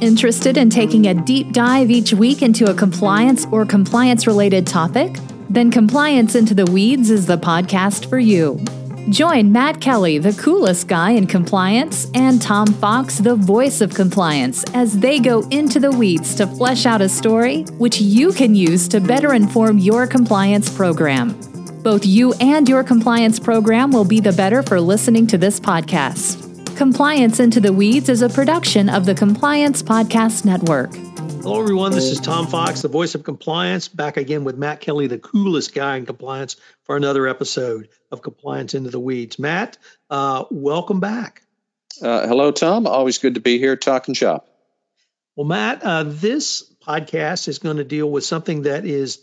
Interested in taking a deep dive each week into a compliance or compliance related topic? Then Compliance Into the Weeds is the podcast for you. Join Matt Kelly, the coolest guy in compliance, and Tom Fox, the voice of compliance, as they go into the weeds to flesh out a story which you can use to better inform your compliance program. Both you and your compliance program will be the better for listening to this podcast. Compliance Into the Weeds is a production of the Compliance Podcast Network. Hello, everyone. This is Tom Fox, the voice of compliance, back again with Matt Kelly, the coolest guy in compliance, for another episode of Compliance Into the Weeds. Matt, uh, welcome back. Uh, hello, Tom. Always good to be here talking shop. Well, Matt, uh, this podcast is going to deal with something that is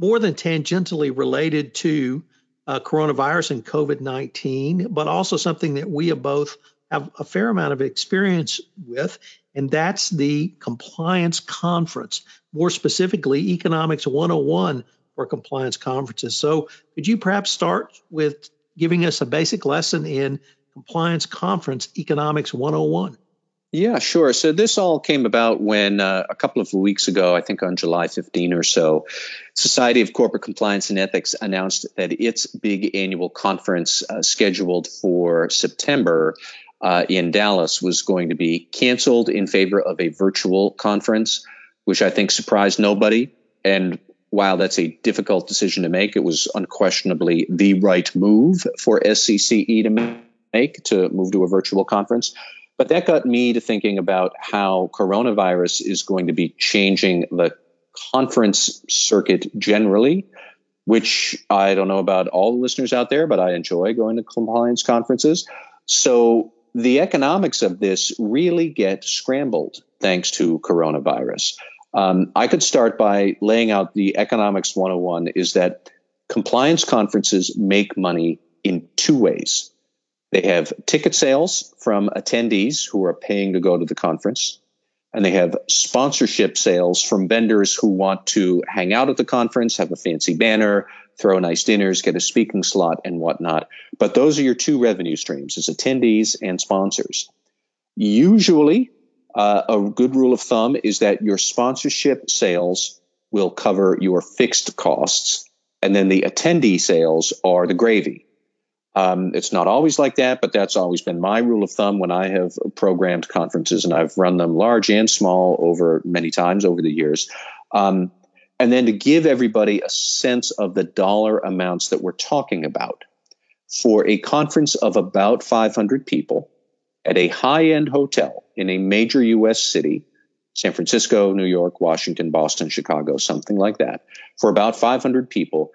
more than tangentially related to uh, coronavirus and COVID 19, but also something that we have both have a fair amount of experience with, and that's the compliance conference, more specifically, Economics 101 for compliance conferences. So, could you perhaps start with giving us a basic lesson in compliance conference economics 101? Yeah, sure. So this all came about when uh, a couple of weeks ago, I think on July 15 or so, Society of Corporate Compliance and Ethics announced that its big annual conference uh, scheduled for September uh, in Dallas was going to be canceled in favor of a virtual conference, which I think surprised nobody. And while that's a difficult decision to make, it was unquestionably the right move for SCCE to make to move to a virtual conference. But that got me to thinking about how coronavirus is going to be changing the conference circuit generally, which I don't know about all the listeners out there, but I enjoy going to compliance conferences. So the economics of this really get scrambled thanks to coronavirus. Um, I could start by laying out the economics 101 is that compliance conferences make money in two ways. They have ticket sales from attendees who are paying to go to the conference, and they have sponsorship sales from vendors who want to hang out at the conference, have a fancy banner, throw nice dinners, get a speaking slot, and whatnot. But those are your two revenue streams as attendees and sponsors. Usually, uh, a good rule of thumb is that your sponsorship sales will cover your fixed costs, and then the attendee sales are the gravy. Um, it's not always like that, but that's always been my rule of thumb when I have programmed conferences, and I've run them large and small over many times over the years. Um, and then to give everybody a sense of the dollar amounts that we're talking about. For a conference of about 500 people at a high end hotel in a major US city, San Francisco, New York, Washington, Boston, Chicago, something like that, for about 500 people,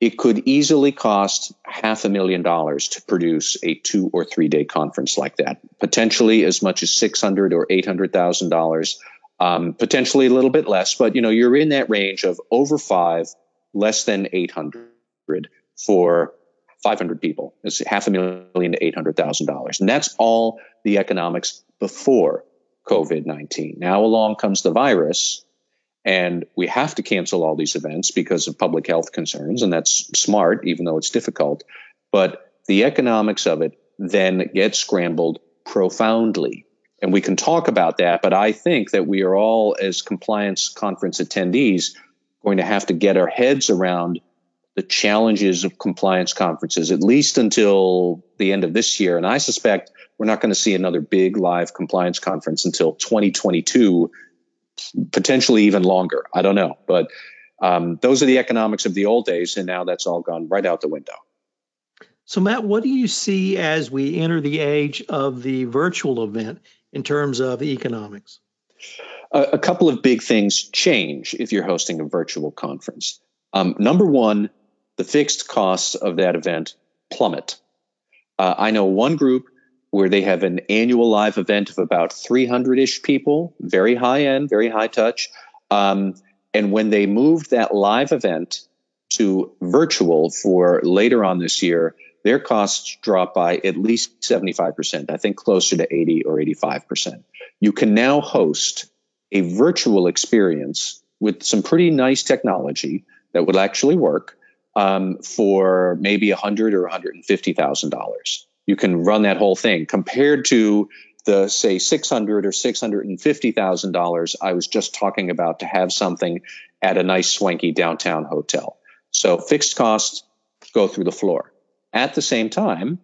it could easily cost half a million dollars to produce a two or three day conference like that, potentially as much as 600 or $800,000 um, potentially a little bit less, but you know you're in that range of over five, less than 800 for 500 people. It's half a million to 800,000 dollars, and that's all the economics before COVID 19. Now along comes the virus, and we have to cancel all these events because of public health concerns, and that's smart, even though it's difficult. But the economics of it then get scrambled profoundly and we can talk about that. But I think that we are all, as compliance conference attendees, going to have to get our heads around the challenges of compliance conferences, at least until the end of this year. And I suspect we're not going to see another big live compliance conference until 2022, potentially even longer. I don't know. But um, those are the economics of the old days. And now that's all gone right out the window. So, Matt, what do you see as we enter the age of the virtual event? In terms of economics? A, a couple of big things change if you're hosting a virtual conference. Um, number one, the fixed costs of that event plummet. Uh, I know one group where they have an annual live event of about 300 ish people, very high end, very high touch. Um, and when they moved that live event to virtual for later on this year, their costs drop by at least 75%, I think closer to 80 or 85%. You can now host a virtual experience with some pretty nice technology that would actually work um, for maybe 100 or 150,000 dollars. You can run that whole thing compared to the say 600 or 650,000 dollars I was just talking about to have something at a nice swanky downtown hotel. So fixed costs go through the floor. At the same time,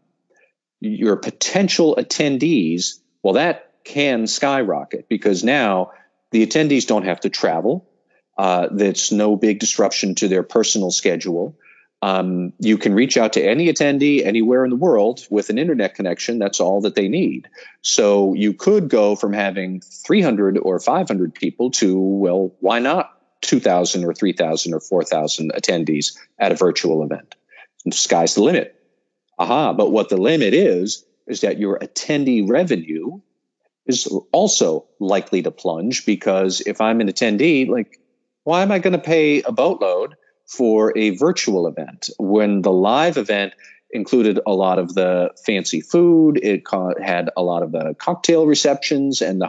your potential attendees, well that can skyrocket because now the attendees don't have to travel. Uh, that's no big disruption to their personal schedule. Um, you can reach out to any attendee anywhere in the world with an internet connection. That's all that they need. So you could go from having 300 or 500 people to, well, why not 2,000 or 3,000 or 4,000 attendees at a virtual event? The sky's the limit. Aha, but what the limit is, is that your attendee revenue is also likely to plunge because if I'm an attendee, like, why am I going to pay a boatload for a virtual event when the live event included a lot of the fancy food. It co- had a lot of the cocktail receptions and the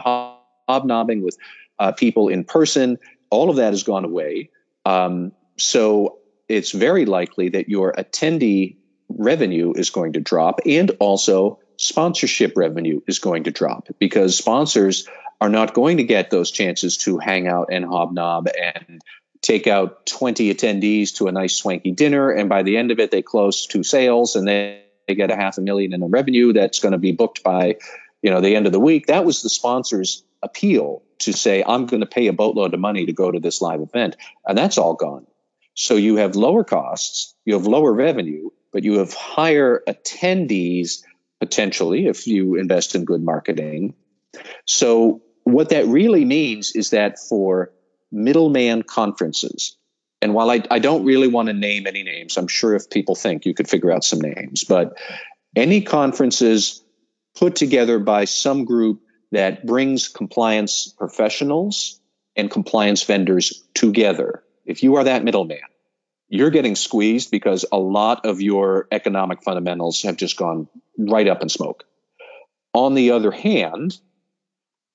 hobnobbing with uh, people in person. All of that has gone away. Um, so it's very likely that your attendee revenue is going to drop and also sponsorship revenue is going to drop because sponsors are not going to get those chances to hang out and hobnob and take out 20 attendees to a nice swanky dinner. And by the end of it they close two sales and they, they get a half a million in revenue that's going to be booked by you know the end of the week. That was the sponsor's appeal to say i'm going to pay a boatload of money to go to this live event. And that's all gone so you have lower costs you have lower revenue but you have higher attendees potentially if you invest in good marketing so what that really means is that for middleman conferences. And while I, I don't really want to name any names, I'm sure if people think you could figure out some names, but any conferences put together by some group that brings compliance professionals and compliance vendors together. If you are that middleman, you're getting squeezed because a lot of your economic fundamentals have just gone right up in smoke. On the other hand,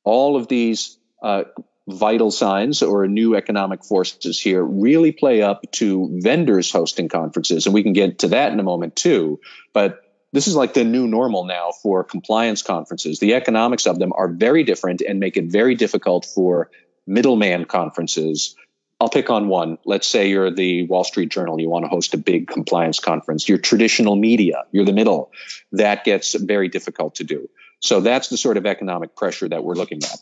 all of these uh, vital signs or new economic forces here really play up to vendors hosting conferences. And we can get to that in a moment too. But this is like the new normal now for compliance conferences. The economics of them are very different and make it very difficult for middleman conferences. I'll pick on one. Let's say you're the Wall Street Journal, you want to host a big compliance conference. You're traditional media, you're the middle. That gets very difficult to do. So that's the sort of economic pressure that we're looking at.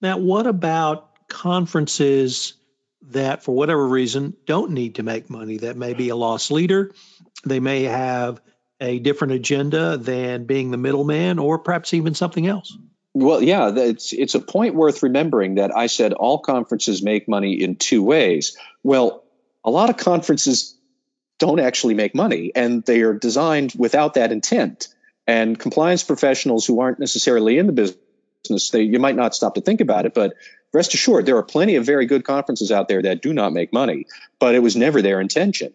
Now, what about conferences that, for whatever reason, don't need to make money? That may be a loss leader. They may have a different agenda than being the middleman, or perhaps even something else. Well, yeah, it's it's a point worth remembering that I said all conferences make money in two ways. Well, a lot of conferences don't actually make money, and they are designed without that intent. And compliance professionals who aren't necessarily in the business they, you might not stop to think about it, but rest assured, there are plenty of very good conferences out there that do not make money, but it was never their intention.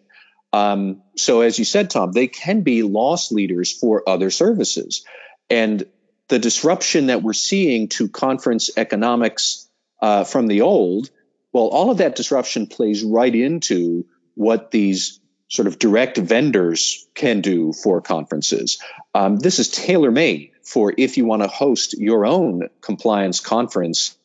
Um, so, as you said, Tom, they can be loss leaders for other services. And the disruption that we're seeing to conference economics uh, from the old, well, all of that disruption plays right into what these sort of direct vendors can do for conferences. Um, this is tailor made for if you want to host your own compliance conference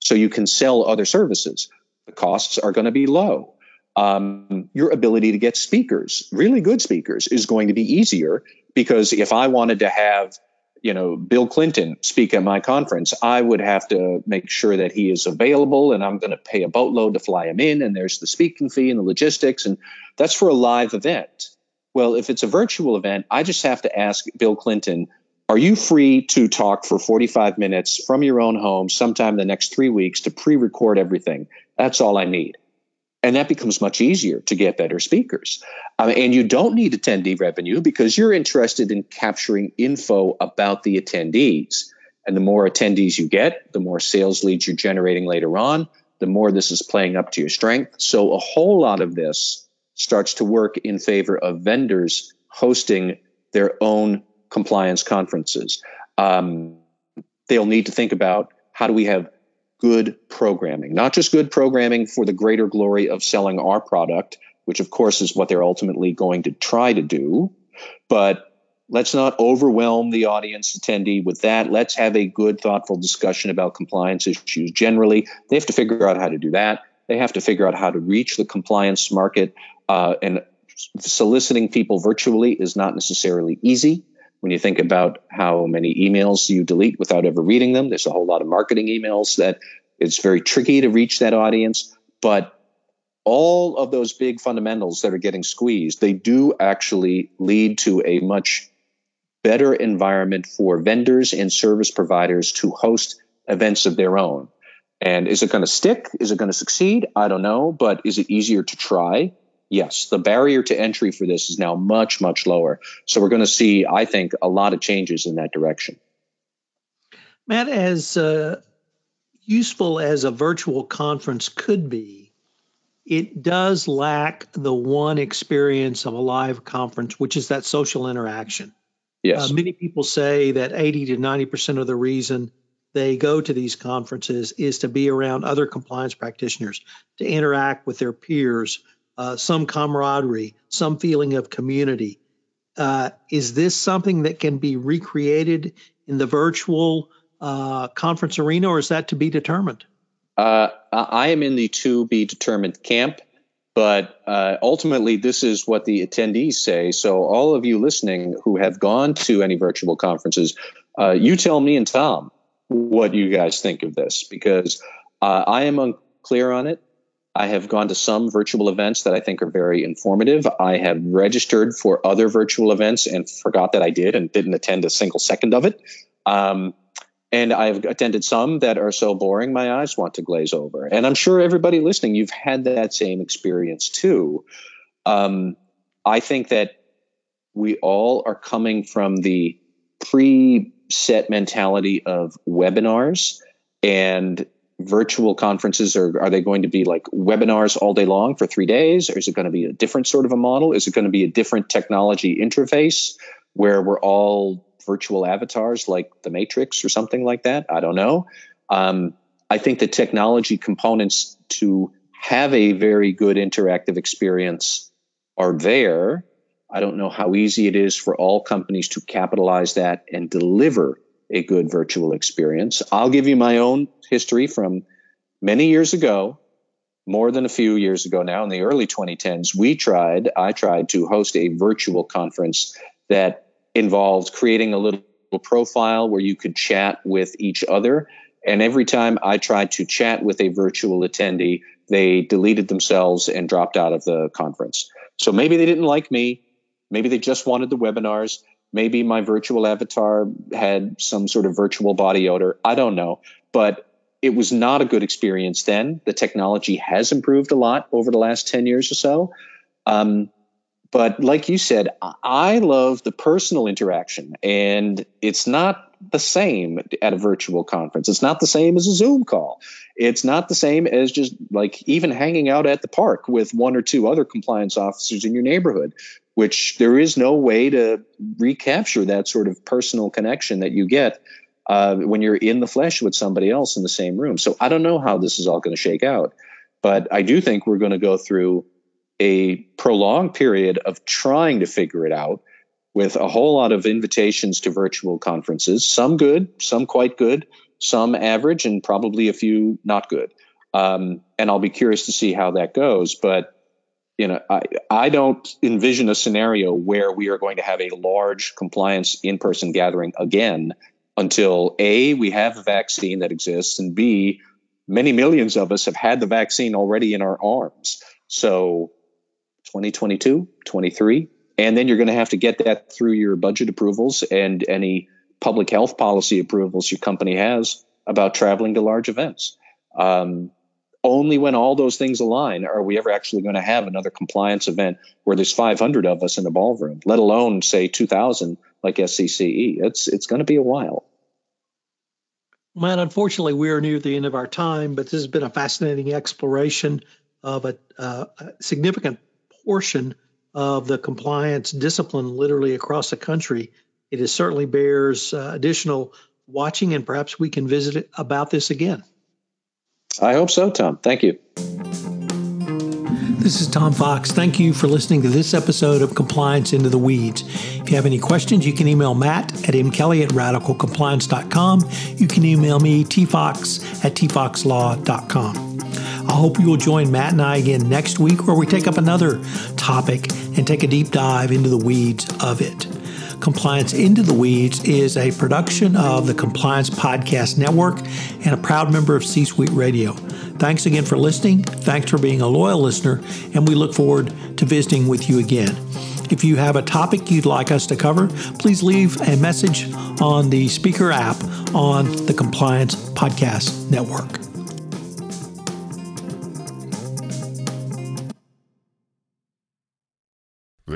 so you can sell other services. The costs are going to be low. Um, your ability to get speakers, really good speakers, is going to be easier because if I wanted to have you know Bill Clinton speak at my conference, I would have to make sure that he is available, and I'm going to pay a boatload to fly him in, and there's the speaking fee and the logistics, and that's for a live event. Well, if it's a virtual event, I just have to ask Bill Clinton, are you free to talk for 45 minutes from your own home sometime the next three weeks to pre record everything? That's all I need. And that becomes much easier to get better speakers. Um, and you don't need attendee revenue because you're interested in capturing info about the attendees. And the more attendees you get, the more sales leads you're generating later on, the more this is playing up to your strength. So a whole lot of this starts to work in favor of vendors hosting their own compliance conferences. Um, they'll need to think about how do we have good programming, not just good programming for the greater glory of selling our product, which of course is what they're ultimately going to try to do, but let's not overwhelm the audience attendee with that. Let's have a good, thoughtful discussion about compliance issues generally. They have to figure out how to do that. They have to figure out how to reach the compliance market. Uh, and soliciting people virtually is not necessarily easy. When you think about how many emails you delete without ever reading them, there's a whole lot of marketing emails that it's very tricky to reach that audience. But all of those big fundamentals that are getting squeezed, they do actually lead to a much better environment for vendors and service providers to host events of their own. And is it going to stick? Is it going to succeed? I don't know. But is it easier to try? Yes. The barrier to entry for this is now much, much lower. So we're going to see, I think, a lot of changes in that direction. Matt, as uh, useful as a virtual conference could be, it does lack the one experience of a live conference, which is that social interaction. Yes. Uh, many people say that 80 to 90% of the reason they go to these conferences is to be around other compliance practitioners, to interact with their peers, uh, some camaraderie, some feeling of community. Uh, is this something that can be recreated in the virtual uh, conference arena, or is that to be determined? Uh, I am in the to be determined camp, but uh, ultimately, this is what the attendees say. So, all of you listening who have gone to any virtual conferences, uh, you tell me and Tom what you guys think of this because I am unclear on it. I have gone to some virtual events that I think are very informative. I have registered for other virtual events and forgot that I did and didn't attend a single second of it. Um, and I've attended some that are so boring my eyes want to glaze over. And I'm sure everybody listening, you've had that same experience too. Um, I think that we all are coming from the pre-set mentality of webinars and virtual conferences or are they going to be like webinars all day long for three days or is it going to be a different sort of a model is it going to be a different technology interface where we're all virtual avatars like the Matrix or something like that. I don't know. Um, I think the technology components to have a very good interactive experience are there. I don't know how easy it is for all companies to capitalize that and deliver a good virtual experience. I'll give you my own history from many years ago, more than a few years ago now, in the early 2010s. We tried, I tried to host a virtual conference that involved creating a little profile where you could chat with each other. And every time I tried to chat with a virtual attendee, they deleted themselves and dropped out of the conference. So maybe they didn't like me. Maybe they just wanted the webinars. Maybe my virtual avatar had some sort of virtual body odor. I don't know. But it was not a good experience then. The technology has improved a lot over the last 10 years or so. Um, but like you said, I love the personal interaction, and it's not the same at a virtual conference. It's not the same as a Zoom call. It's not the same as just like even hanging out at the park with one or two other compliance officers in your neighborhood, which there is no way to recapture that sort of personal connection that you get uh, when you're in the flesh with somebody else in the same room. So I don't know how this is all going to shake out, but I do think we're going to go through a prolonged period of trying to figure it out with a whole lot of invitations to virtual conferences, some good, some quite good, some average, and probably a few not good. Um, and I'll be curious to see how that goes. But you know, I, I don't envision a scenario where we are going to have a large compliance in-person gathering again until a we have a vaccine that exists, and b many millions of us have had the vaccine already in our arms. So 2022, 23. And then you're going to have to get that through your budget approvals and any public health policy approvals your company has about traveling to large events. Um, only when all those things align are we ever actually going to have another compliance event where there's 500 of us in a ballroom, let alone say 2,000 like SCCE. It's it's going to be a while. Man, unfortunately, we are near the end of our time, but this has been a fascinating exploration of a, uh, a significant portion of the compliance discipline literally across the country. It is certainly bears uh, additional watching, and perhaps we can visit about this again. I hope so, Tom. Thank you. This is Tom Fox. Thank you for listening to this episode of Compliance Into the Weeds. If you have any questions, you can email Matt at mkelly at radicalcompliance.com. You can email me, tfox at tfoxlaw.com. I hope you will join Matt and I again next week where we take up another topic and take a deep dive into the weeds of it. Compliance Into the Weeds is a production of the Compliance Podcast Network and a proud member of C Suite Radio. Thanks again for listening. Thanks for being a loyal listener, and we look forward to visiting with you again. If you have a topic you'd like us to cover, please leave a message on the speaker app on the Compliance Podcast Network.